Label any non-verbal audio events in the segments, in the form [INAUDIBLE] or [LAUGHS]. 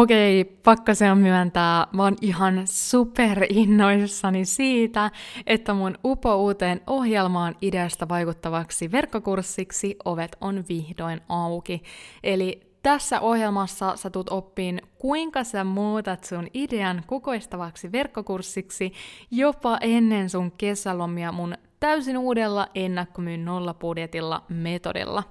Okei, pakko se on myöntää, mä oon ihan super innoissani siitä, että mun upo uuteen ohjelmaan ideasta vaikuttavaksi verkkokurssiksi ovet on vihdoin auki. Eli tässä ohjelmassa sä tulet oppiin, kuinka sä muutat sun idean kukoistavaksi verkkokurssiksi jopa ennen sun kesälomia mun täysin uudella ennakkomyyn nollapudjetilla metodilla.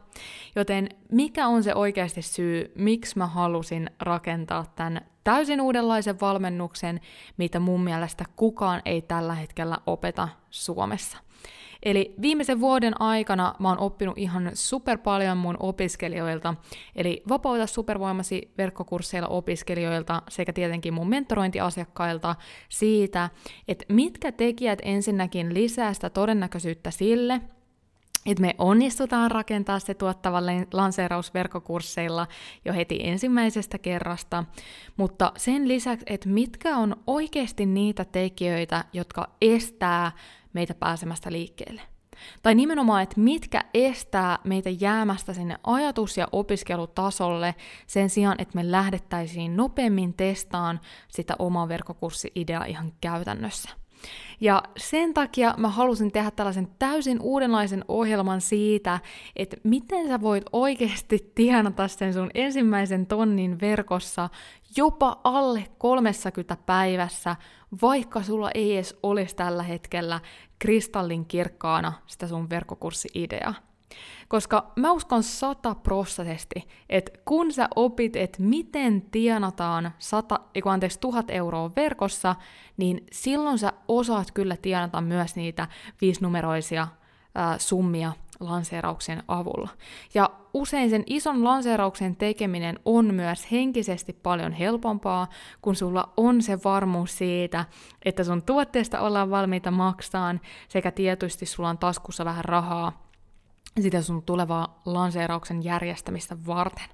Joten mikä on se oikeasti syy, miksi mä halusin rakentaa tämän täysin uudenlaisen valmennuksen, mitä mun mielestä kukaan ei tällä hetkellä opeta Suomessa? Eli viimeisen vuoden aikana mä oon oppinut ihan super paljon mun opiskelijoilta, eli Vapauta supervoimasi verkkokursseilla opiskelijoilta sekä tietenkin mun mentorointiasiakkailta siitä, että mitkä tekijät ensinnäkin lisää sitä todennäköisyyttä sille, että me onnistutaan rakentaa se tuottava lanseeraus verkkokursseilla jo heti ensimmäisestä kerrasta, mutta sen lisäksi, että mitkä on oikeasti niitä tekijöitä, jotka estää meitä pääsemästä liikkeelle. Tai nimenomaan, että mitkä estää meitä jäämästä sinne ajatus- ja opiskelutasolle sen sijaan, että me lähdettäisiin nopeammin testaan sitä omaa verkkokurssi-ideaa ihan käytännössä. Ja sen takia mä halusin tehdä tällaisen täysin uudenlaisen ohjelman siitä, että miten sä voit oikeasti tienata sen sun ensimmäisen tonnin verkossa jopa alle 30 päivässä, vaikka sulla ei edes olisi tällä hetkellä kristallin kirkkaana sitä sun verkkokurssi-ideaa. Koska mä uskon sataprossisesti, että kun sä opit, että miten tienataan sata, anteeksi, tuhat euroa verkossa, niin silloin sä osaat kyllä tienata myös niitä viisinumeroisia ää, summia lanseerauksen avulla. Ja usein sen ison lanseerauksen tekeminen on myös henkisesti paljon helpompaa, kun sulla on se varmuus siitä, että sun tuotteesta ollaan valmiita maksaan, sekä tietysti sulla on taskussa vähän rahaa sitä sun tulevaa lanseerauksen järjestämistä varten.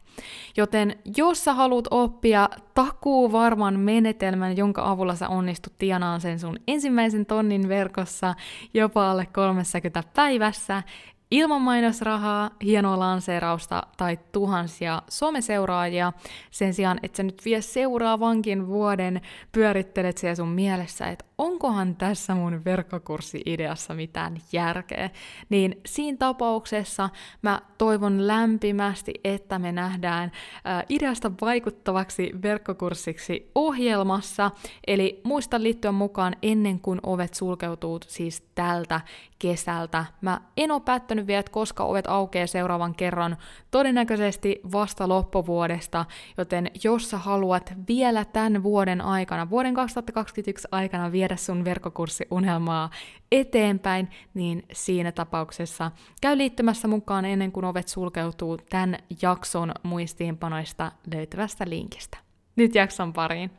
Joten jos sä haluat oppia takuu varman menetelmän, jonka avulla sä onnistut tienaan sen sun ensimmäisen tonnin verkossa jopa alle 30 päivässä, ilman mainosrahaa, hienoa lanseerausta tai tuhansia someseuraajia, sen sijaan, että sä nyt vie seuraavankin vuoden pyörittelet siellä sun mielessä, että onkohan tässä mun verkkokurssi-ideassa mitään järkeä, niin siinä tapauksessa mä toivon lämpimästi, että me nähdään äh, ideasta vaikuttavaksi verkkokurssiksi ohjelmassa, eli muista liittyä mukaan ennen kuin ovet sulkeutuu siis tältä kesältä. Mä en ole päättänyt vielä, että koska ovet aukeaa seuraavan kerran, todennäköisesti vasta loppuvuodesta, joten jos sä haluat vielä tämän vuoden aikana, vuoden 2021 aikana viedä sun verkkokurssiunelmaa eteenpäin, niin siinä tapauksessa käy liittymässä mukaan ennen kuin ovet sulkeutuu tämän jakson muistiinpanoista löytyvästä linkistä. Nyt jakson pariin.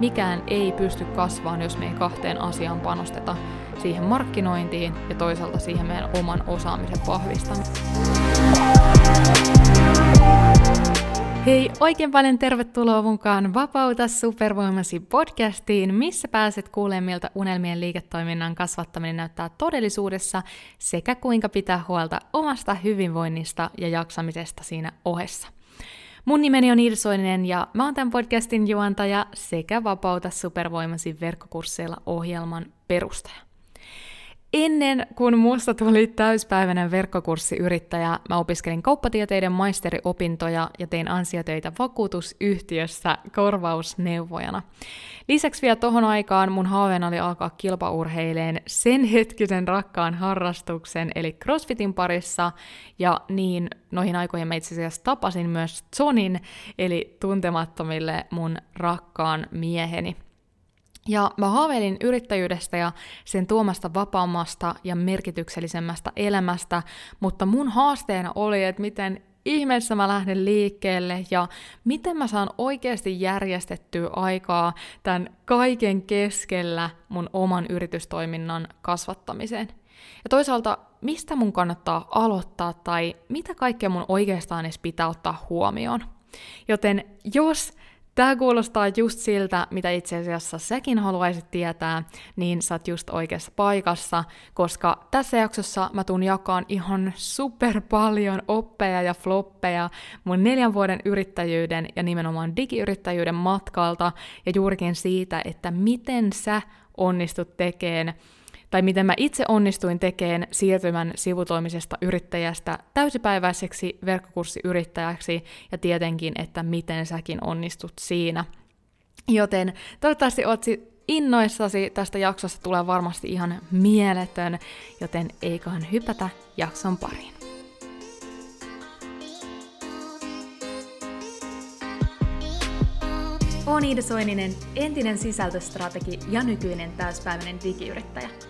Mikään ei pysty kasvamaan, jos me ei kahteen asiaan panosteta. Siihen markkinointiin ja toisaalta siihen meidän oman osaamisen vahvistamiseen. Hei, oikein paljon tervetuloa mukaan Vapauta supervoimasi podcastiin, missä pääset kuulemaan, miltä unelmien liiketoiminnan kasvattaminen näyttää todellisuudessa sekä kuinka pitää huolta omasta hyvinvoinnista ja jaksamisesta siinä ohessa. Mun nimeni on Irsoinen ja mä oon tämän podcastin juontaja sekä Vapauta supervoimasi verkkokursseilla ohjelman perustaja. Ennen kuin musta tuli täyspäiväinen verkkokurssiyrittäjä, mä opiskelin kauppatieteiden maisteriopintoja ja tein ansiotöitä vakuutusyhtiössä korvausneuvojana. Lisäksi vielä tohon aikaan mun haaveena oli alkaa kilpaurheileen sen hetkisen rakkaan harrastuksen, eli CrossFitin parissa, ja niin noihin aikoihin mä itse asiassa tapasin myös Sonin, eli tuntemattomille mun rakkaan mieheni. Ja mä haaveilin yrittäjyydestä ja sen tuomasta vapaammasta ja merkityksellisemmästä elämästä, mutta mun haasteena oli, että miten ihmeessä mä lähden liikkeelle ja miten mä saan oikeasti järjestettyä aikaa tämän kaiken keskellä mun oman yritystoiminnan kasvattamiseen. Ja toisaalta, mistä mun kannattaa aloittaa tai mitä kaikkea mun oikeastaan edes pitää ottaa huomioon. Joten jos tämä kuulostaa just siltä, mitä itse asiassa säkin haluaisit tietää, niin sä oot just oikeassa paikassa, koska tässä jaksossa mä tuun jakaan ihan super paljon oppeja ja floppeja mun neljän vuoden yrittäjyyden ja nimenomaan digiyrittäjyyden matkalta ja juurikin siitä, että miten sä onnistut tekemään tai miten mä itse onnistuin tekemään siirtymän sivutoimisesta yrittäjästä täysipäiväiseksi verkkokurssiyrittäjäksi ja tietenkin, että miten säkin onnistut siinä. Joten toivottavasti oot innoissasi, tästä jaksosta tulee varmasti ihan mieletön, joten eiköhän hypätä jakson pariin. Olen Iida Soininen, entinen sisältöstrategi ja nykyinen täyspäiväinen digiyrittäjä.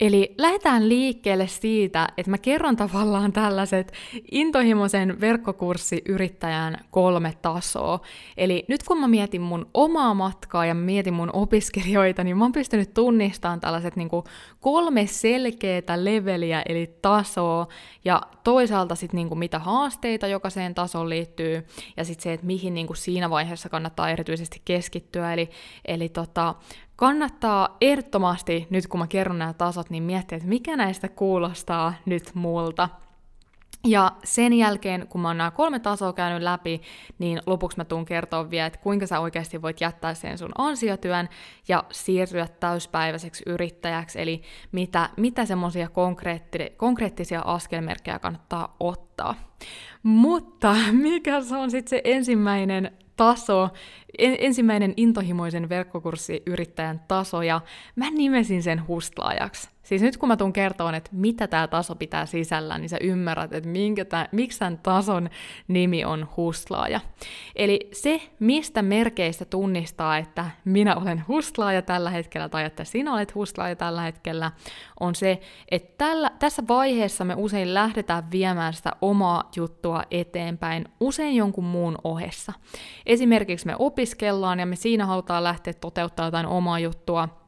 Eli lähdetään liikkeelle siitä, että mä kerron tavallaan tällaiset intohimoisen verkkokurssiyrittäjän kolme tasoa. Eli nyt kun mä mietin mun omaa matkaa ja mietin mun opiskelijoita, niin mä oon pystynyt tunnistamaan tällaiset niin kuin kolme selkeää leveliä, eli tasoa, ja toisaalta sitten niin mitä haasteita jokaiseen tasoon liittyy, ja sitten se, että mihin niin kuin siinä vaiheessa kannattaa erityisesti keskittyä. Eli, eli tota, kannattaa ehdottomasti, nyt kun mä kerron nämä tasot, niin miettiä, että mikä näistä kuulostaa nyt multa. Ja sen jälkeen, kun mä oon nämä kolme tasoa käynyt läpi, niin lopuksi mä tuun kertoa vielä, että kuinka sä oikeasti voit jättää sen sun ansiotyön ja siirtyä täyspäiväiseksi yrittäjäksi, eli mitä, mitä semmoisia konkreetti, konkreettisia askelmerkkejä kannattaa ottaa. Mutta mikä se on sitten se ensimmäinen taso, en, ensimmäinen intohimoisen verkkokurssiyrittäjän taso, ja mä nimesin sen hustlaajaksi. Siis nyt kun mä tuun kertomaan, että mitä tämä taso pitää sisällä, niin sä ymmärrät, että minkä tää, miksi tämän tason nimi on hustlaaja. Eli se, mistä merkeistä tunnistaa, että minä olen hustlaaja tällä hetkellä, tai että sinä olet hustlaaja tällä hetkellä, on se, että tällä, tässä vaiheessa me usein lähdetään viemään sitä omaa juttua eteenpäin, usein jonkun muun ohessa. Esimerkiksi me opiskellaan ja me siinä halutaan lähteä toteuttamaan jotain omaa juttua,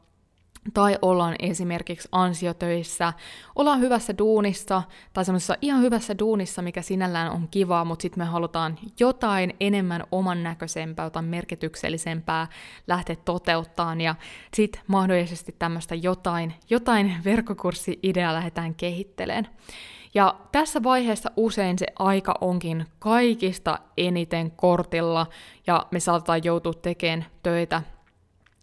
tai ollaan esimerkiksi ansiotöissä, ollaan hyvässä duunissa tai semmoisessa ihan hyvässä duunissa, mikä sinällään on kivaa, mutta sitten me halutaan jotain enemmän oman näköisempää, jotain merkityksellisempää lähteä toteuttaan ja sitten mahdollisesti tämmöistä jotain, jotain verkkokurssi-ideaa lähdetään kehitteleen. Ja tässä vaiheessa usein se aika onkin kaikista eniten kortilla ja me saatetaan joutua tekemään töitä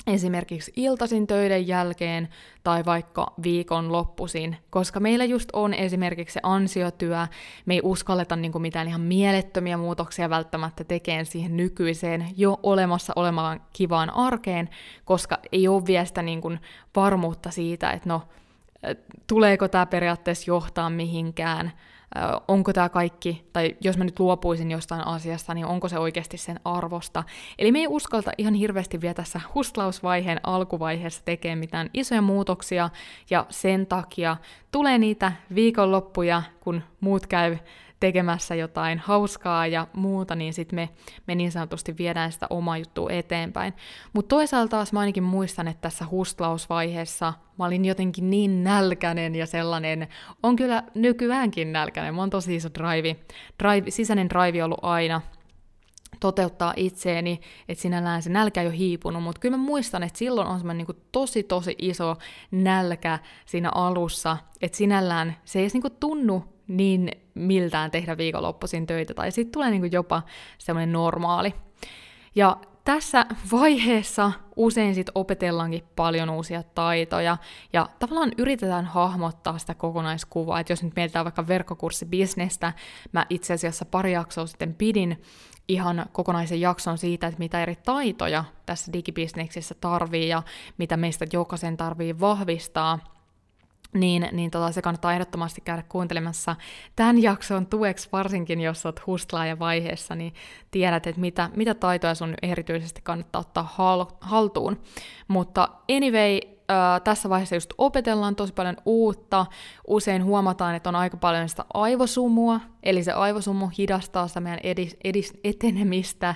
esimerkiksi iltasin töiden jälkeen tai vaikka viikon loppuisin, koska meillä just on esimerkiksi se ansiotyö, me ei uskalleta niin kuin mitään ihan mielettömiä muutoksia välttämättä tekemään siihen nykyiseen jo olemassa olemaan kivaan arkeen, koska ei ole vielä sitä niin kuin varmuutta siitä, että no, tuleeko tämä periaatteessa johtaa mihinkään, onko tämä kaikki, tai jos mä nyt luopuisin jostain asiasta, niin onko se oikeasti sen arvosta. Eli me ei uskalta ihan hirveästi vielä tässä hustlausvaiheen alkuvaiheessa tekemään mitään isoja muutoksia, ja sen takia tulee niitä viikonloppuja, kun muut käy tekemässä jotain hauskaa ja muuta, niin sitten me, me niin sanotusti viedään sitä omaa juttua eteenpäin. Mutta toisaalta taas mä ainakin muistan, että tässä hustlausvaiheessa mä olin jotenkin niin nälkäinen ja sellainen, on kyllä nykyäänkin nälkäinen, mä oon tosi iso drive, drive sisäinen drive ollut aina, toteuttaa itseeni, että sinällään se nälkä ei ole hiipunut, mutta kyllä mä muistan, että silloin on semmoinen niin tosi tosi iso nälkä siinä alussa, että sinällään se ei edes niin tunnu niin miltään tehdä viikonloppuisin töitä, tai sitten tulee niin jopa semmoinen normaali. Ja tässä vaiheessa usein sit opetellaankin paljon uusia taitoja ja tavallaan yritetään hahmottaa sitä kokonaiskuvaa. Että jos nyt mietitään vaikka verkkokurssibisnestä, mä itse asiassa pari jaksoa sitten pidin ihan kokonaisen jakson siitä, että mitä eri taitoja tässä digibisneksessä tarvii ja mitä meistä jokaisen tarvii vahvistaa – niin, niin tota, se kannattaa ehdottomasti käydä kuuntelemassa tämän jakson tueksi, varsinkin jos olet hustlaaja vaiheessa, niin tiedät, että mitä, mitä taitoja sun erityisesti kannattaa ottaa hal- haltuun. Mutta anyway, äh, tässä vaiheessa just opetellaan tosi paljon uutta. Usein huomataan, että on aika paljon sitä aivosumua, eli se aivosumu hidastaa sitä meidän edis, edis, etenemistä,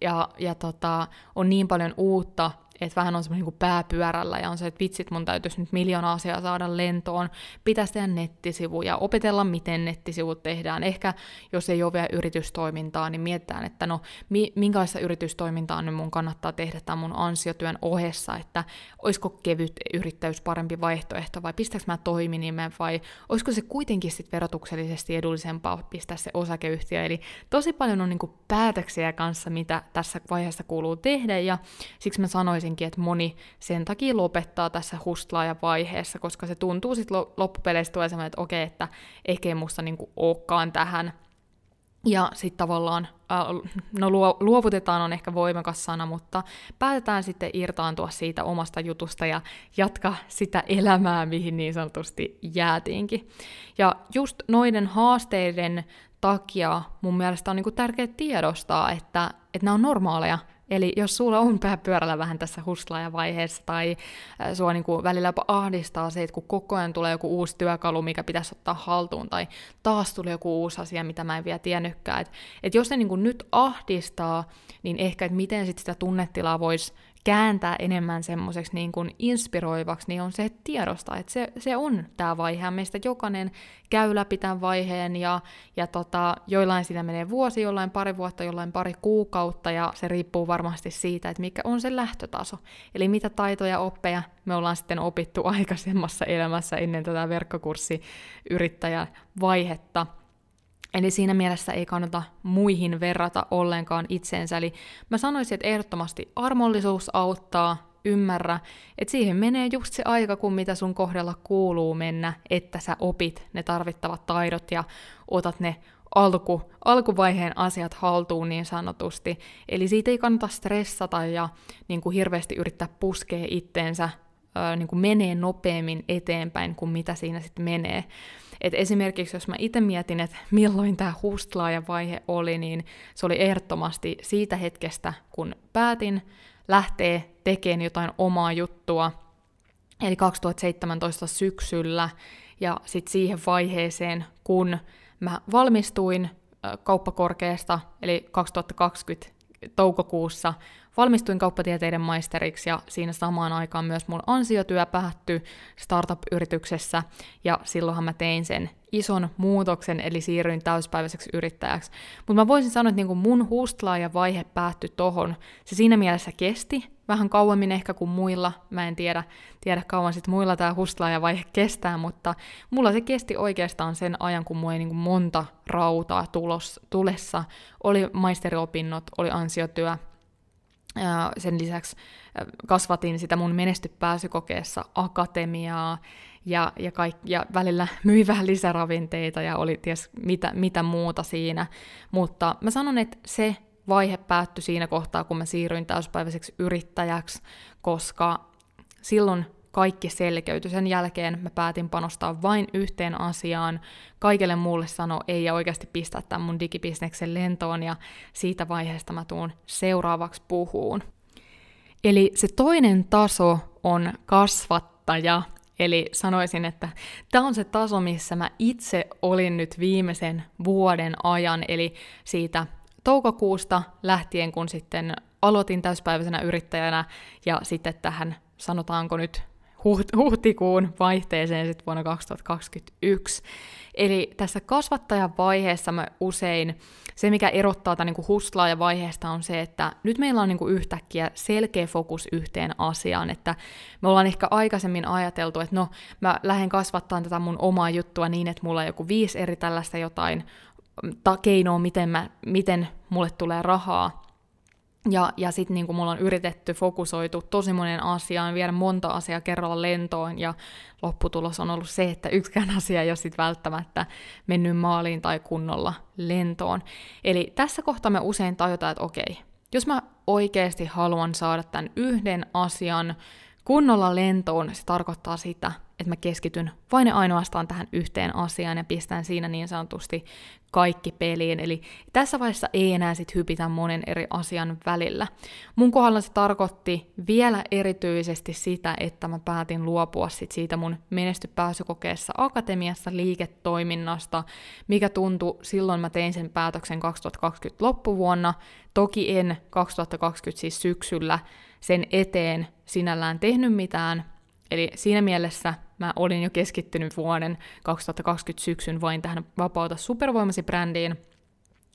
ja, ja tota, on niin paljon uutta, että vähän on semmoinen niin pääpyörällä ja on se, että vitsit, mun täytyisi nyt miljoona asiaa saada lentoon, pitäisi tehdä nettisivu ja opetella, miten nettisivut tehdään. Ehkä jos ei ole vielä yritystoimintaa, niin mietitään, että no mi- minkälaista yritystoimintaa nyt mun kannattaa tehdä tämän mun ansiotyön ohessa, että olisiko kevyt yrittäjyys parempi vaihtoehto vai pistääkö mä toiminimen vai olisiko se kuitenkin sitten verotuksellisesti edullisempaa pistää se osakeyhtiö. Eli tosi paljon on niin päätöksiä kanssa, mitä tässä vaiheessa kuuluu tehdä ja siksi mä sanoisin, sanoisinkin, että moni sen takia lopettaa tässä hustlaaja-vaiheessa, koska se tuntuu sitten loppupeleissä tulee semmoinen, että okei, että ehkä ei musta niinku olekaan tähän. Ja sitten tavallaan, äh, no luovutetaan on ehkä voimakas sana, mutta päätetään sitten irtaantua siitä omasta jutusta ja jatkaa sitä elämää, mihin niin sanotusti jäätiinkin. Ja just noiden haasteiden takia mun mielestä on niinku tärkeää tiedostaa, että, että nämä on normaaleja Eli jos sulla on pää pyörällä vähän tässä vaiheessa tai sua niin kuin välillä jopa ahdistaa se, että kun koko ajan tulee joku uusi työkalu, mikä pitäisi ottaa haltuun, tai taas tuli joku uusi asia, mitä mä en vielä tiennytkään. Että et jos se niin kuin nyt ahdistaa, niin ehkä, että miten sit sitä tunnetilaa voisi kääntää enemmän semmoiseksi niin kuin inspiroivaksi, niin on se, että että se, se on tämä vaihe. Meistä jokainen käy läpi tämän vaiheen ja, ja tota, joillain sitä menee vuosi, jollain pari vuotta, jollain pari kuukautta ja se riippuu varmasti siitä, että mikä on se lähtötaso. Eli mitä taitoja, oppeja me ollaan sitten opittu [LAUGHS] aikaisemmassa elämässä ennen tätä verkkokurssiyrittäjävaihetta. Eli siinä mielessä ei kannata muihin verrata ollenkaan itseensä. Eli mä sanoisin, että ehdottomasti armollisuus auttaa, ymmärrä, että siihen menee just se aika, kun mitä sun kohdalla kuuluu mennä, että sä opit ne tarvittavat taidot ja otat ne alku, alkuvaiheen asiat haltuun niin sanotusti. Eli siitä ei kannata stressata ja niin kuin hirveästi yrittää puskea itteensä niin kuin menee nopeammin eteenpäin kuin mitä siinä sitten menee. Et esimerkiksi jos mä itse mietin, että milloin tämä hustlaaja-vaihe oli, niin se oli ehdottomasti siitä hetkestä, kun päätin lähteä tekemään jotain omaa juttua, eli 2017 syksyllä, ja sitten siihen vaiheeseen, kun mä valmistuin kauppakorkeasta, eli 2020 toukokuussa valmistuin kauppatieteiden maisteriksi ja siinä samaan aikaan myös mun ansiotyö päättyi startup-yrityksessä ja silloinhan mä tein sen ison muutoksen, eli siirryin täyspäiväiseksi yrittäjäksi. Mutta mä voisin sanoa, että niinku mun hustlaaja vaihe päättyi tohon. Se siinä mielessä kesti vähän kauemmin ehkä kuin muilla. Mä en tiedä, tiedä kauan sitten muilla tämä hustlaaja vaihe kestää, mutta mulla se kesti oikeastaan sen ajan, kun mulla ei niinku monta rautaa tulos, tulessa. Oli maisteriopinnot, oli ansiotyö, ja sen lisäksi kasvatin sitä mun menestypääsykokeessa akatemiaa ja, ja, kaik, ja välillä [LAUGHS] myi vähän lisäravinteita ja oli ties mitä, mitä muuta siinä. Mutta mä sanon, että se vaihe päättyi siinä kohtaa, kun mä siirryin täyspäiväiseksi yrittäjäksi, koska silloin kaikki selkeytyi. Sen jälkeen mä päätin panostaa vain yhteen asiaan, kaikelle muulle sano ei ja oikeasti pistää tämän mun digibisneksen lentoon ja siitä vaiheesta mä tuun seuraavaksi puhuun. Eli se toinen taso on kasvattaja, Eli sanoisin, että tämä on se taso, missä mä itse olin nyt viimeisen vuoden ajan, eli siitä toukokuusta lähtien, kun sitten aloitin täyspäiväisenä yrittäjänä ja sitten tähän sanotaanko nyt huhtikuun vaihteeseen sitten vuonna 2021. Eli tässä kasvattajan vaiheessa me usein, se mikä erottaa tämän niin hustlaajan vaiheesta on se, että nyt meillä on niin kuin yhtäkkiä selkeä fokus yhteen asiaan, että me ollaan ehkä aikaisemmin ajateltu, että no mä lähden kasvattaa tätä mun omaa juttua niin, että mulla on joku viisi eri tällaista jotain ta- keinoa, miten, mä, miten mulle tulee rahaa, Ja, ja sitten niin mulla on yritetty fokusoitu tosi monen asiaan, viedä monta asiaa kerralla lentoon, ja lopputulos on ollut se, että yksikään [LAUGHS] asia ei ole sit välttämättä mennyt maaliin tai kunnolla lentoon. Eli tässä kohtaa me usein tajutaan, että okei, jos mä oikeasti haluan saada tämän yhden asian kunnolla lentoon, se tarkoittaa sitä, että mä keskityn vain ja ainoastaan tähän yhteen asiaan ja pistän siinä niin sanotusti kaikki peliin. Eli tässä vaiheessa ei enää sit hypitä monen eri asian välillä. Mun kohdalla se tarkoitti vielä erityisesti sitä, että mä päätin luopua sit siitä mun menestypääsykokeessa akatemiassa liiketoiminnasta, mikä tuntui, silloin mä tein sen päätöksen 2020 loppuvuonna, toki en 2020 siis syksyllä sen eteen sinällään tehnyt mitään, Eli siinä mielessä mä olin jo keskittynyt vuoden 2020 syksyn vain tähän Vapauta supervoimasi brändiin,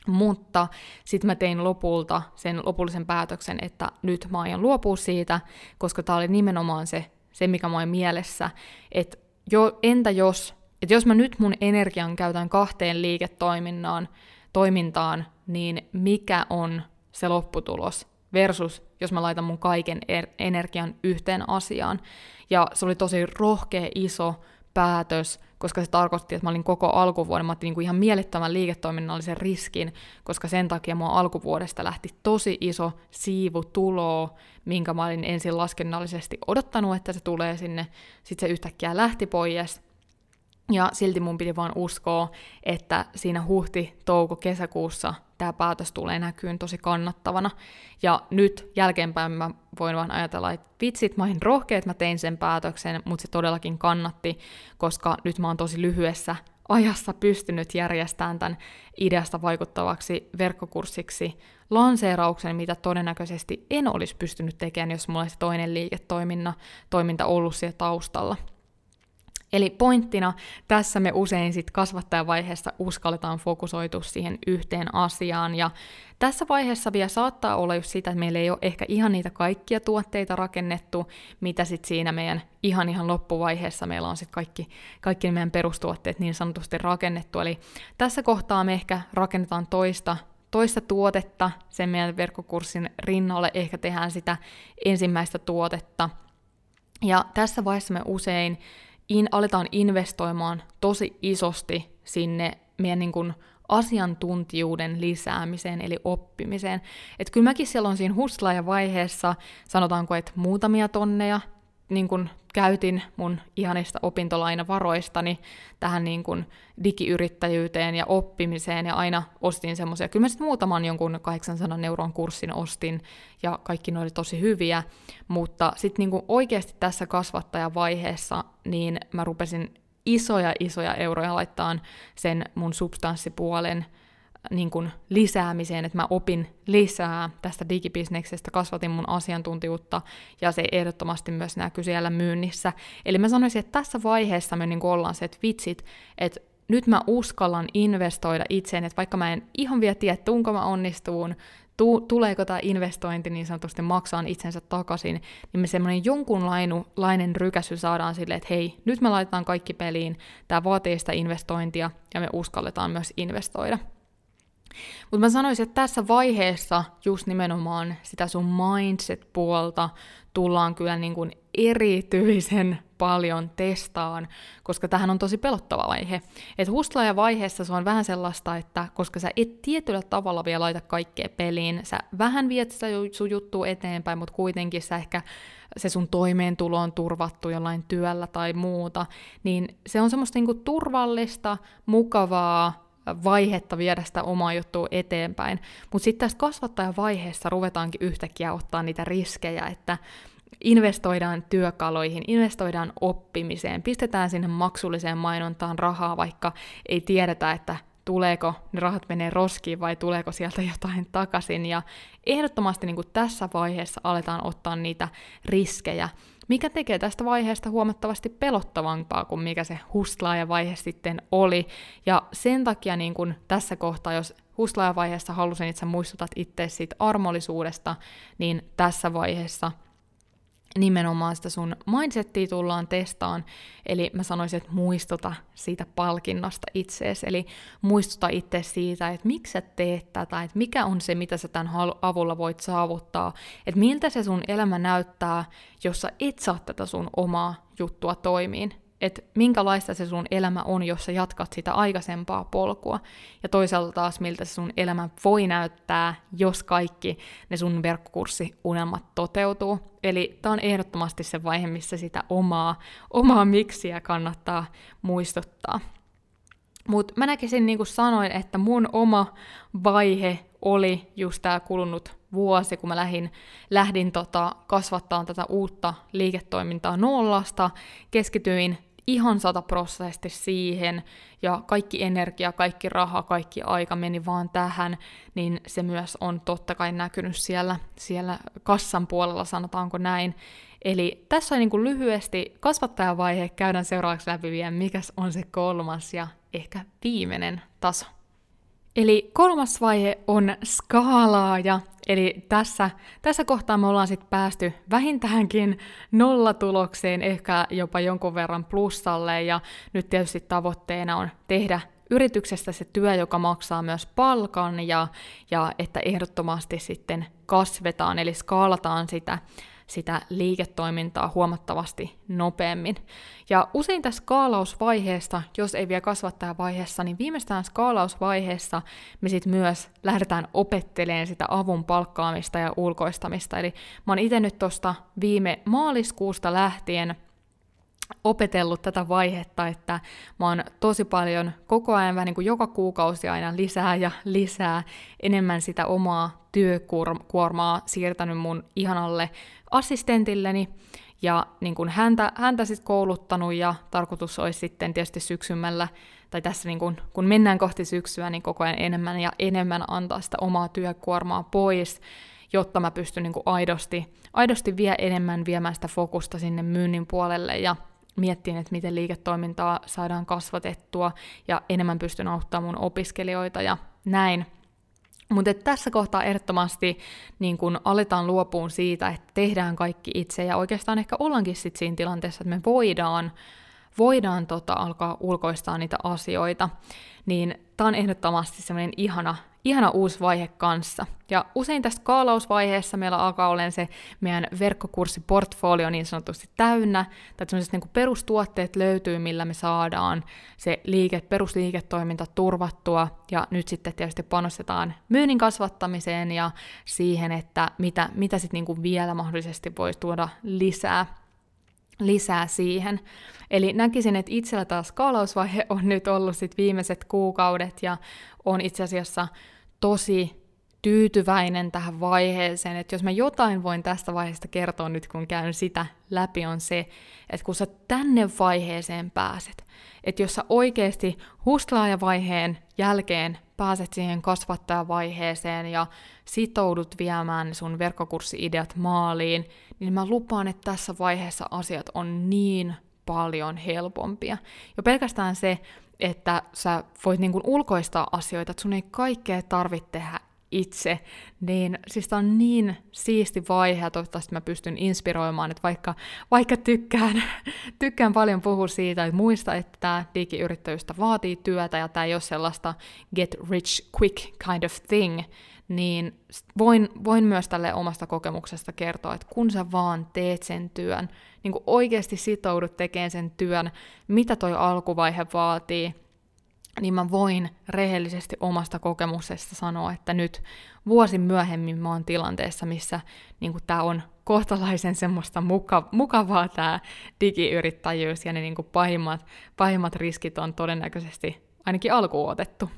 mutta sitten mä tein lopulta sen lopullisen päätöksen, että nyt mä aion luopua siitä, koska tämä oli nimenomaan se, se mikä mä mielessä, että jo, entä jos, että jos mä nyt mun energian käytän kahteen liiketoiminnaan, toimintaan, niin mikä on se lopputulos versus jos mä laitan mun kaiken er- energian yhteen asiaan. Ja se oli tosi rohkea, iso päätös, koska se tarkoitti, että mä olin koko alkuvuoden, mä otin niin kuin ihan mielettömän liiketoiminnallisen riskin, koska sen takia mua alkuvuodesta lähti tosi iso siivu tuloa, minkä mä olin ensin laskennallisesti odottanut, että se tulee sinne, sitten se yhtäkkiä lähti pois, ja silti mun piti vaan uskoa, että siinä huhti, touko, kesäkuussa tämä päätös tulee näkyyn tosi kannattavana. Ja nyt jälkeenpäin mä voin vaan ajatella, että vitsit, mä olin rohkea, että mä tein sen päätöksen, mutta se todellakin kannatti, koska nyt mä oon tosi lyhyessä ajassa pystynyt järjestämään tämän ideasta vaikuttavaksi verkkokurssiksi lanseerauksen, mitä todennäköisesti en olisi pystynyt tekemään, jos mulla olisi toinen liiketoiminta toiminta ollut siellä taustalla. Eli pointtina tässä me usein sit kasvattajavaiheessa uskalletaan fokusoitua siihen yhteen asiaan, ja tässä vaiheessa vielä saattaa olla just sitä, että meillä ei ole ehkä ihan niitä kaikkia tuotteita rakennettu, mitä sitten siinä meidän ihan ihan loppuvaiheessa meillä on sitten kaikki, kaikki meidän perustuotteet niin sanotusti rakennettu. Eli tässä kohtaa me ehkä rakennetaan toista toista tuotetta sen meidän verkkokurssin rinnalle, ehkä tehdään sitä ensimmäistä tuotetta. Ja tässä vaiheessa me usein in, aletaan investoimaan tosi isosti sinne meidän niin kuin asiantuntijuuden lisäämiseen, eli oppimiseen. Että kyllä mäkin siellä on siinä hustlaaja-vaiheessa, sanotaanko, että muutamia tonneja niin kun käytin mun ihanista opintolainavaroistani tähän niin kun digiyrittäjyyteen ja oppimiseen, ja aina ostin semmoisia, kyllä mä sitten muutaman jonkun 800 euron kurssin ostin, ja kaikki ne oli tosi hyviä, mutta sitten niin oikeasti tässä kasvattajavaiheessa, niin mä rupesin isoja isoja euroja laittaa sen mun substanssipuolen niin kuin lisäämiseen, että mä opin lisää tästä digibisneksestä, kasvatin mun asiantuntijuutta ja se ehdottomasti myös näkyy siellä myynnissä. Eli mä sanoisin, että tässä vaiheessa me niin kuin ollaan se, että vitsit, että nyt mä uskallan investoida itseen, että vaikka mä en ihan vielä tiedä, tuunko mä onnistuun, tu- tuleeko tämä investointi niin sanotusti maksaa itsensä takaisin, niin me semmoinen jonkunlainen rykäsy saadaan sille, että hei, nyt me laitetaan kaikki peliin, tämä vaatii sitä investointia ja me uskalletaan myös investoida. Mutta mä sanoisin, että tässä vaiheessa just nimenomaan sitä sun mindset-puolta tullaan kyllä niin kuin erityisen paljon testaan, koska tähän on tosi pelottava vaihe. Et hustlaaja vaiheessa se on vähän sellaista, että koska sä et tietyllä tavalla vielä laita kaikkea peliin, sä vähän viet sitä sun juttua eteenpäin, mutta kuitenkin sä ehkä se sun toimeentulo on turvattu jollain työllä tai muuta, niin se on semmoista niinku turvallista, mukavaa, vaihetta viedä sitä omaa juttua eteenpäin. Mutta sitten tässä kasvattajavaiheessa ruvetaankin yhtäkkiä ottaa niitä riskejä, että investoidaan työkaloihin, investoidaan oppimiseen, pistetään sinne maksulliseen mainontaan rahaa, vaikka ei tiedetä, että tuleeko ne rahat menee roskiin vai tuleeko sieltä jotain takaisin. Ja ehdottomasti niin kuin tässä vaiheessa aletaan ottaa niitä riskejä, mikä tekee tästä vaiheesta huomattavasti pelottavampaa kuin mikä se hustlaaja-vaihe sitten oli. Ja sen takia niin kun tässä kohtaa, jos hustlaaja-vaiheessa halusin, sä muistutat itse siitä armollisuudesta, niin tässä vaiheessa nimenomaan sitä sun mindsettiä tullaan testaan, eli mä sanoisin, että muistuta siitä palkinnosta itseesi, eli muistuta itse siitä, että miksi sä teet tätä, että mikä on se, mitä sä tämän avulla voit saavuttaa, että miltä se sun elämä näyttää, jos sä et saa tätä sun omaa juttua toimiin, että minkälaista se sun elämä on, jos sä jatkat sitä aikaisempaa polkua. Ja toisaalta taas, miltä se sun elämä voi näyttää, jos kaikki ne sun verkkokurssiunelmat toteutuu. Eli tämä on ehdottomasti se vaihe, missä sitä omaa, omaa miksiä kannattaa muistuttaa. Mutta mä näkisin, niin kuin sanoin, että mun oma vaihe oli just tämä kulunut vuosi, kun mä lähdin, lähdin tota, kasvattaa tätä uutta liiketoimintaa nollasta, keskityin ihan sataprosenttisesti siihen, ja kaikki energia, kaikki raha, kaikki aika meni vaan tähän, niin se myös on totta kai näkynyt siellä, siellä kassan puolella, sanotaanko näin. Eli tässä on niin kuin lyhyesti kasvattajavaihe, käydään seuraavaksi läpi vielä, mikä on se kolmas ja ehkä viimeinen taso. Eli kolmas vaihe on skaalaaja, eli tässä, tässä kohtaa me ollaan sitten päästy vähintäänkin nollatulokseen, ehkä jopa jonkun verran plussalle, ja nyt tietysti tavoitteena on tehdä yrityksestä se työ, joka maksaa myös palkan, ja, ja että ehdottomasti sitten kasvetaan, eli skaalataan sitä sitä liiketoimintaa huomattavasti nopeammin. Ja usein tässä skaalausvaiheessa, jos ei vielä kasvattajavaiheessa, niin viimeistään skaalausvaiheessa me sitten myös lähdetään opettelemaan sitä avun palkkaamista ja ulkoistamista. Eli mä oon itse nyt tuosta viime maaliskuusta lähtien opetellut tätä vaihetta, että mä oon tosi paljon koko ajan vähän niin kuin joka kuukausi aina lisää ja lisää enemmän sitä omaa työkuormaa siirtänyt mun ihanalle assistentilleni. Ja niin kuin häntä, häntä sitten kouluttanut ja tarkoitus olisi sitten tietysti syksymällä, tai tässä niin kuin, kun mennään kohti syksyä, niin koko ajan enemmän ja enemmän antaa sitä omaa työkuormaa pois, jotta mä pystyn niin kuin aidosti, aidosti vielä enemmän viemään sitä fokusta sinne myynnin puolelle. Ja miettiin, että miten liiketoimintaa saadaan kasvatettua ja enemmän pystyn auttamaan mun opiskelijoita ja näin. Mutta tässä kohtaa ehdottomasti niin kun aletaan luopuun siitä, että tehdään kaikki itse ja oikeastaan ehkä ollaankin sit siinä tilanteessa, että me voidaan, voidaan tota, alkaa ulkoistaa niitä asioita, niin tämä on ehdottomasti semmoinen ihana ihana uusi vaihe kanssa. Ja usein tässä kaalausvaiheessa meillä alkaa olla se meidän verkkokurssiportfolio niin sanotusti täynnä, tai sellaiset niin perustuotteet löytyy, millä me saadaan se liike, perusliiketoiminta turvattua, ja nyt sitten tietysti panostetaan myynnin kasvattamiseen ja siihen, että mitä, mitä sitten niin vielä mahdollisesti voisi tuoda lisää lisää siihen. Eli näkisin, että itsellä taas skaalausvaihe on nyt ollut sit viimeiset kuukaudet ja on itse asiassa tosi tyytyväinen tähän vaiheeseen, että jos mä jotain voin tästä vaiheesta kertoa nyt, kun käyn sitä läpi, on se, että kun sä tänne vaiheeseen pääset, että jos sä oikeasti hustlaajavaiheen jälkeen pääset siihen kasvattajavaiheeseen ja sitoudut viemään sun verkkokurssi-ideat maaliin, niin mä lupaan, että tässä vaiheessa asiat on niin paljon helpompia. Jo pelkästään se, että sä voit niin kuin ulkoistaa asioita, että sun ei kaikkea tarvitse tehdä itse, niin siis on niin siisti vaihe, ja toivottavasti mä pystyn inspiroimaan, että vaikka, vaikka tykkään, [LAUGHS] tykkään paljon puhua siitä, että muista, että tämä digiyrittäjyystä vaatii työtä, ja tämä ei ole sellaista get rich quick kind of thing, niin voin, voin myös tälle omasta kokemuksesta kertoa, että kun sä vaan teet sen työn, niin kuin oikeasti sitoudut tekemään sen työn, mitä toi alkuvaihe vaatii, niin mä voin rehellisesti omasta kokemuksesta sanoa, että nyt vuosi myöhemmin mä oon tilanteessa, missä niin tämä on kohtalaisen semmoista muka, mukavaa tämä digiyrittäjyys ja ne niin pahimmat, pahimmat riskit on todennäköisesti ainakin alkuun otettu.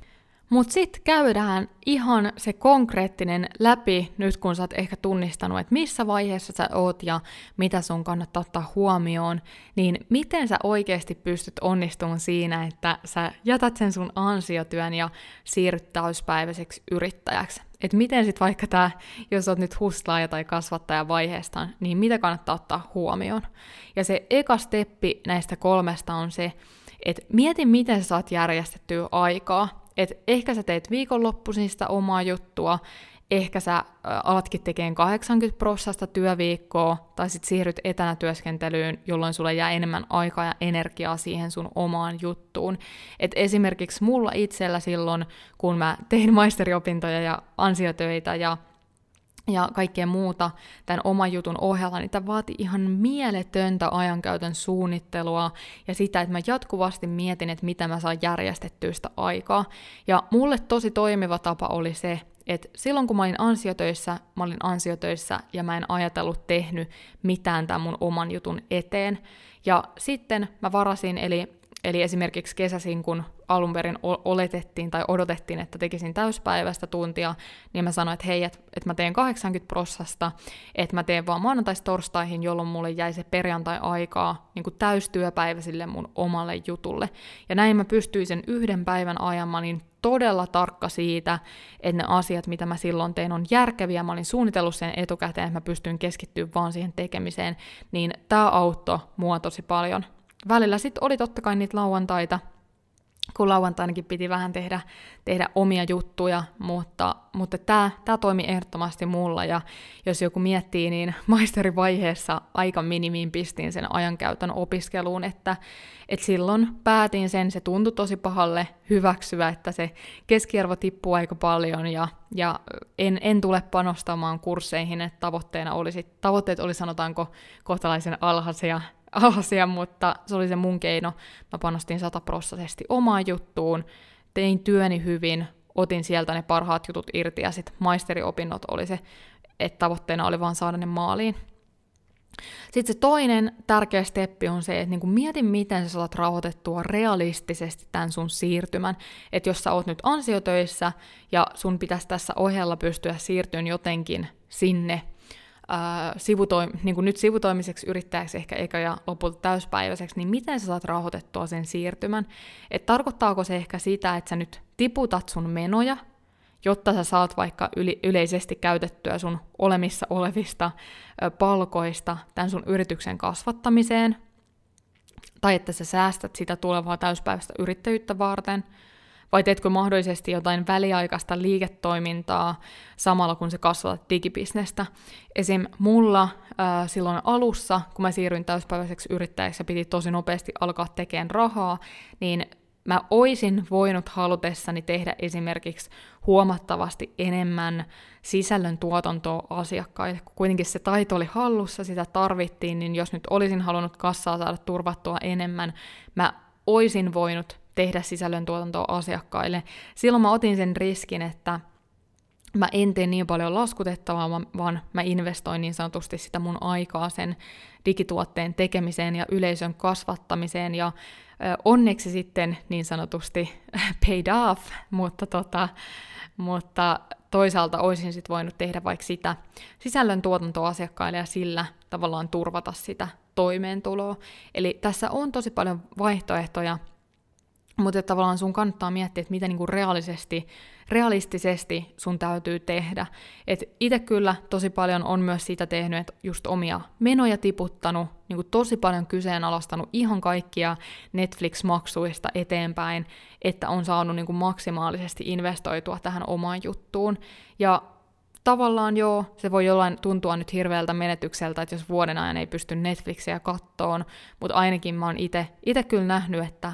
Mutta sitten käydään ihan se konkreettinen läpi, nyt kun sä oot ehkä tunnistanut, että missä vaiheessa sä oot ja mitä sun kannattaa ottaa huomioon, niin miten sä oikeasti pystyt onnistumaan siinä, että sä jätät sen sun ansiotyön ja siirryt täyspäiväiseksi yrittäjäksi. Että miten sitten vaikka tämä, jos oot nyt hustlaaja tai kasvattaja vaiheesta, niin mitä kannattaa ottaa huomioon. Ja se eka steppi näistä kolmesta on se, että mieti miten sä saat järjestettyä aikaa, että ehkä sä teet viikonloppuisin sitä omaa juttua, ehkä sä alatkin tekemään 80 prosenttia työviikkoa, tai sitten siirryt etänä työskentelyyn, jolloin sulle jää enemmän aikaa ja energiaa siihen sun omaan juttuun. Et esimerkiksi mulla itsellä silloin, kun mä tein [LAUGHS] maisteriopintoja ja ansiotöitä ja ja kaikkea muuta tämän oman jutun ohella, niin tämä vaati ihan mieletöntä ajankäytön suunnittelua ja sitä, että mä jatkuvasti mietin, että mitä mä saan järjestettyä sitä aikaa. Ja mulle tosi toimiva tapa oli se, että silloin kun mä olin ansiotöissä, mä olin ansiotöissä ja mä en ajatellut tehnyt mitään tämän mun oman jutun eteen. Ja sitten mä varasin, eli Eli esimerkiksi kesäsin, kun alun perin oletettiin tai odotettiin, että tekisin täyspäiväistä tuntia, niin mä sanoin, että hei, että et mä teen 80 prossasta, että mä teen vaan maanantaista torstaihin, jolloin mulle jäi se perjantai-aikaa niin kuin täystyöpäivä sille mun omalle jutulle. Ja näin mä pystyin sen yhden päivän mä olin todella tarkka siitä, että ne asiat, mitä mä silloin tein, on järkeviä. Mä olin suunnitellut sen etukäteen, että mä pystyn keskittyä vaan siihen tekemiseen, niin tämä auttoi mua tosi paljon välillä sitten oli totta kai niitä lauantaita, kun lauantainakin piti vähän tehdä, tehdä omia juttuja, mutta, mutta tämä, tämä toimi ehdottomasti mulla, ja jos joku miettii, niin [LAUGHS] maisterivaiheessa aika minimiin pistin sen ajankäytön opiskeluun, että, että silloin päätin sen, se tuntui tosi pahalle hyväksyä, että se keskiarvo tippuu aika paljon, ja, ja en, en tule panostamaan kursseihin, että tavoitteena olisi, tavoitteet oli sanotaanko kohtalaisen alhaisia, asia, mutta se oli se mun keino. Mä panostin sataprossaisesti omaan juttuun, tein työni hyvin, otin sieltä ne parhaat jutut irti ja sitten maisteriopinnot oli se, että tavoitteena oli vaan saada ne maaliin. Sitten se toinen tärkeä steppi on se, että niinku mieti, miten sä saat rauhoitettua realistisesti tämän sun siirtymän. Että jos sä oot nyt ansiotöissä ja sun pitäisi tässä ohella pystyä siirtymään jotenkin sinne sivutoim- niin kuin nyt sivutoimiseksi yrittäjäksi ehkä eikä ja lopulta täyspäiväiseksi, niin miten sä saat rauhoitettua sen siirtymän? Et tarkoittaako se ehkä sitä, että sä nyt tiputat sun menoja, jotta sä saat vaikka yli- yleisesti käytettyä sun olemissa olevista ö, palkoista tämän sun yrityksen kasvattamiseen, tai että sä säästät sitä tulevaa täyspäiväistä yrittäjyyttä varten – vai teetkö mahdollisesti jotain väliaikaista liiketoimintaa samalla kun se kasvatat digibisnestä. Esim. mulla äh, silloin alussa, kun mä siirryin täyspäiväiseksi yrittäjäksi ja piti tosi nopeasti alkaa tekemään rahaa, niin mä oisin voinut halutessani tehdä esimerkiksi huomattavasti enemmän sisällön tuotantoa asiakkaille. Kun kuitenkin se taito oli hallussa, sitä tarvittiin, niin jos nyt olisin halunnut kassaa saada turvattua enemmän, mä oisin voinut tehdä sisällöntuotantoa asiakkaille. Silloin mä otin sen riskin, että mä en tee niin paljon laskutettavaa, vaan mä investoin niin sanotusti sitä mun aikaa sen digituotteen tekemiseen ja yleisön kasvattamiseen, ja onneksi sitten niin sanotusti [LAUGHS] paid off, mutta, tota, mutta toisaalta olisin sitten voinut tehdä vaikka sitä sisällön tuotantoa asiakkaille ja sillä tavallaan turvata sitä toimeentuloa. Eli tässä on tosi paljon vaihtoehtoja, mutta tavallaan sun kannattaa miettiä, että mitä niinku realisesti, realistisesti sun täytyy tehdä. Et itse kyllä tosi paljon on myös siitä tehnyt, että just omia menoja tiputtanut, niinku tosi paljon kyseenalaistanut ihan kaikkia Netflix-maksuista eteenpäin, että on saanut niinku maksimaalisesti investoitua tähän omaan juttuun. Ja tavallaan joo, se voi jollain tuntua nyt hirveältä menetykseltä, että jos vuoden ajan ei pysty Netflixiä kattoon, mutta ainakin mä oon itse kyllä nähnyt, että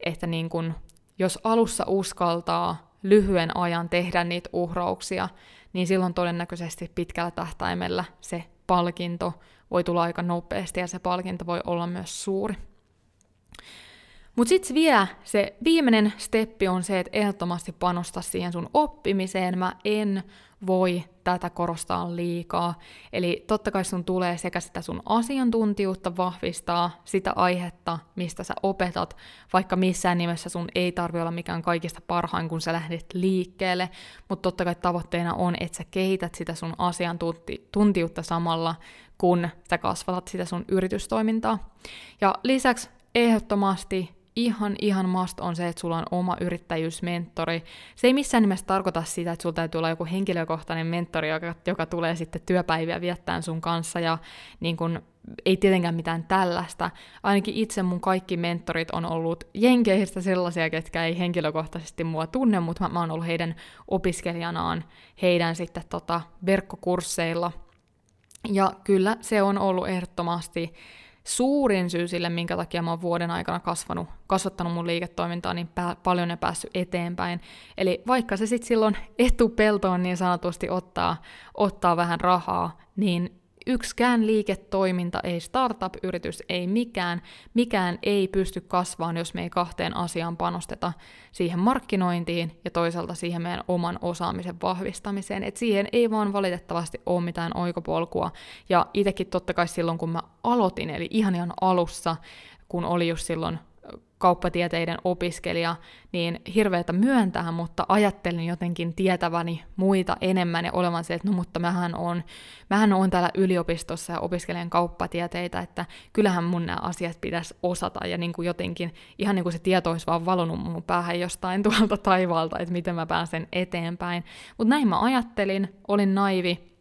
että niin kun, jos alussa uskaltaa lyhyen ajan tehdä niitä uhrauksia, niin silloin todennäköisesti pitkällä tähtäimellä se palkinto voi tulla aika nopeasti ja se palkinto voi olla myös suuri. Mutta sitten vielä se viimeinen steppi on se, että ehdottomasti panosta siihen sun oppimiseen. Mä en voi tätä korostaa liikaa. Eli totta kai sun tulee sekä sitä sun asiantuntijuutta vahvistaa, sitä aihetta, mistä sä opetat, vaikka missään nimessä sun ei tarvi olla mikään kaikista parhain, kun sä lähdet liikkeelle, mutta totta kai tavoitteena on, että sä kehität sitä sun asiantuntijuutta samalla, kun sä kasvatat sitä sun yritystoimintaa. Ja lisäksi ehdottomasti ihan, ihan must on se, että sulla on oma yrittäjyysmentori. Se ei missään nimessä tarkoita sitä, että sulla täytyy olla joku henkilökohtainen mentori, joka, joka tulee sitten työpäiviä viettään sun kanssa ja niin kun ei tietenkään mitään tällaista. Ainakin itse mun kaikki mentorit on ollut jenkeistä sellaisia, ketkä ei henkilökohtaisesti mua tunne, mutta mä, mä oon ollut heidän opiskelijanaan heidän sitten tota verkkokursseilla. Ja kyllä se on ollut ehdottomasti suurin syy sille, minkä takia mä oon vuoden aikana kasvanut, kasvattanut mun liiketoimintaa niin pä- paljon ja päässyt eteenpäin. Eli vaikka se sitten silloin etupeltoon niin sanotusti ottaa, ottaa vähän rahaa, niin yksikään liiketoiminta, ei startup-yritys, ei mikään, mikään ei pysty kasvamaan, jos me ei kahteen asiaan panosteta siihen markkinointiin ja toisaalta siihen meidän oman osaamisen vahvistamiseen. Et siihen ei vaan valitettavasti ole mitään oikopolkua. Ja itsekin totta kai silloin, kun mä aloitin, eli ihan ihan alussa, kun oli just silloin kauppatieteiden opiskelija, niin hirveätä myöntää, mutta ajattelin jotenkin tietäväni muita enemmän ja olevan se, että no mutta mähän on, mähän on täällä yliopistossa ja opiskelen kauppatieteitä, että kyllähän mun nämä asiat pitäisi osata ja niin kuin jotenkin ihan niin kuin se tieto olisi vaan valunut mun päähän jostain [LAUGHS] tuolta taivaalta, että miten mä pääsen eteenpäin. Mutta näin mä ajattelin, olin naivi,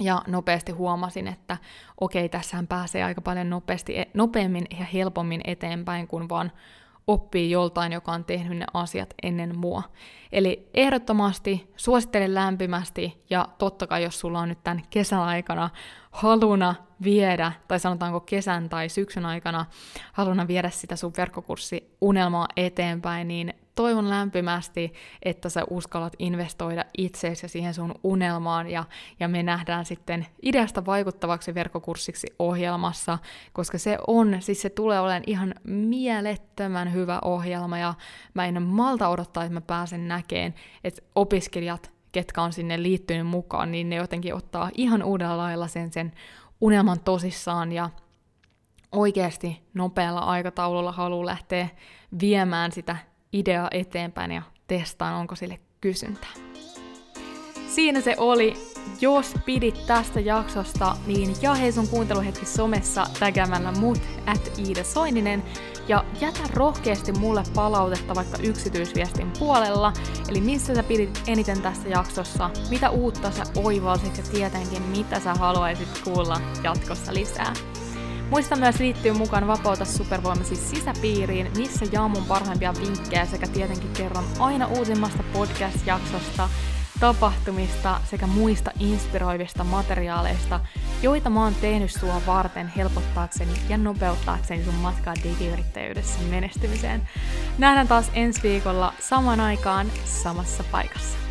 ja nopeasti huomasin, että okei, tässähän pääsee aika paljon nopeasti, e, nopeammin ja helpommin eteenpäin, kun vaan oppii joltain, joka on tehnyt ne asiat ennen mua. Eli ehdottomasti suosittelen lämpimästi, ja totta kai jos sulla on nyt tämän kesän aikana haluna viedä, tai sanotaanko kesän tai syksyn aikana haluna viedä sitä sun verkkokurssiunelmaa eteenpäin, niin toivon lämpimästi, että sä uskallat investoida itseesi ja siihen sun unelmaan, ja, ja me nähdään sitten ideasta vaikuttavaksi verkkokurssiksi ohjelmassa, koska se on, siis se tulee olemaan ihan mielettömän hyvä ohjelma, ja mä en malta odottaa, että mä pääsen näkeen, että opiskelijat, ketkä on sinne liittynyt mukaan, niin ne jotenkin ottaa ihan uudella lailla sen, sen unelman tosissaan, ja oikeasti nopealla aikataululla haluaa lähteä viemään sitä ideaa eteenpäin ja testaan, onko sille kysyntää. Siinä se oli. Jos pidit tästä jaksosta, niin jahe sun kuunteluhetki somessa tägäämällä mut at Iida Soininen ja jätä rohkeasti mulle palautetta vaikka yksityisviestin puolella, eli missä sä pidit eniten tässä jaksossa, mitä uutta sä oivalsit ja tietenkin mitä sä haluaisit kuulla jatkossa lisää. Muista myös liittyä mukaan Vapauta supervoimasi sisäpiiriin, missä jaan mun parhaimpia vinkkejä sekä tietenkin kerron aina uusimmasta podcast-jaksosta, tapahtumista sekä muista inspiroivista materiaaleista, joita mä oon tehnyt sua varten helpottaakseni ja nopeuttaakseni sun matkaa digiyrittäjyydessä menestymiseen. Nähdään taas ensi viikolla saman aikaan samassa paikassa.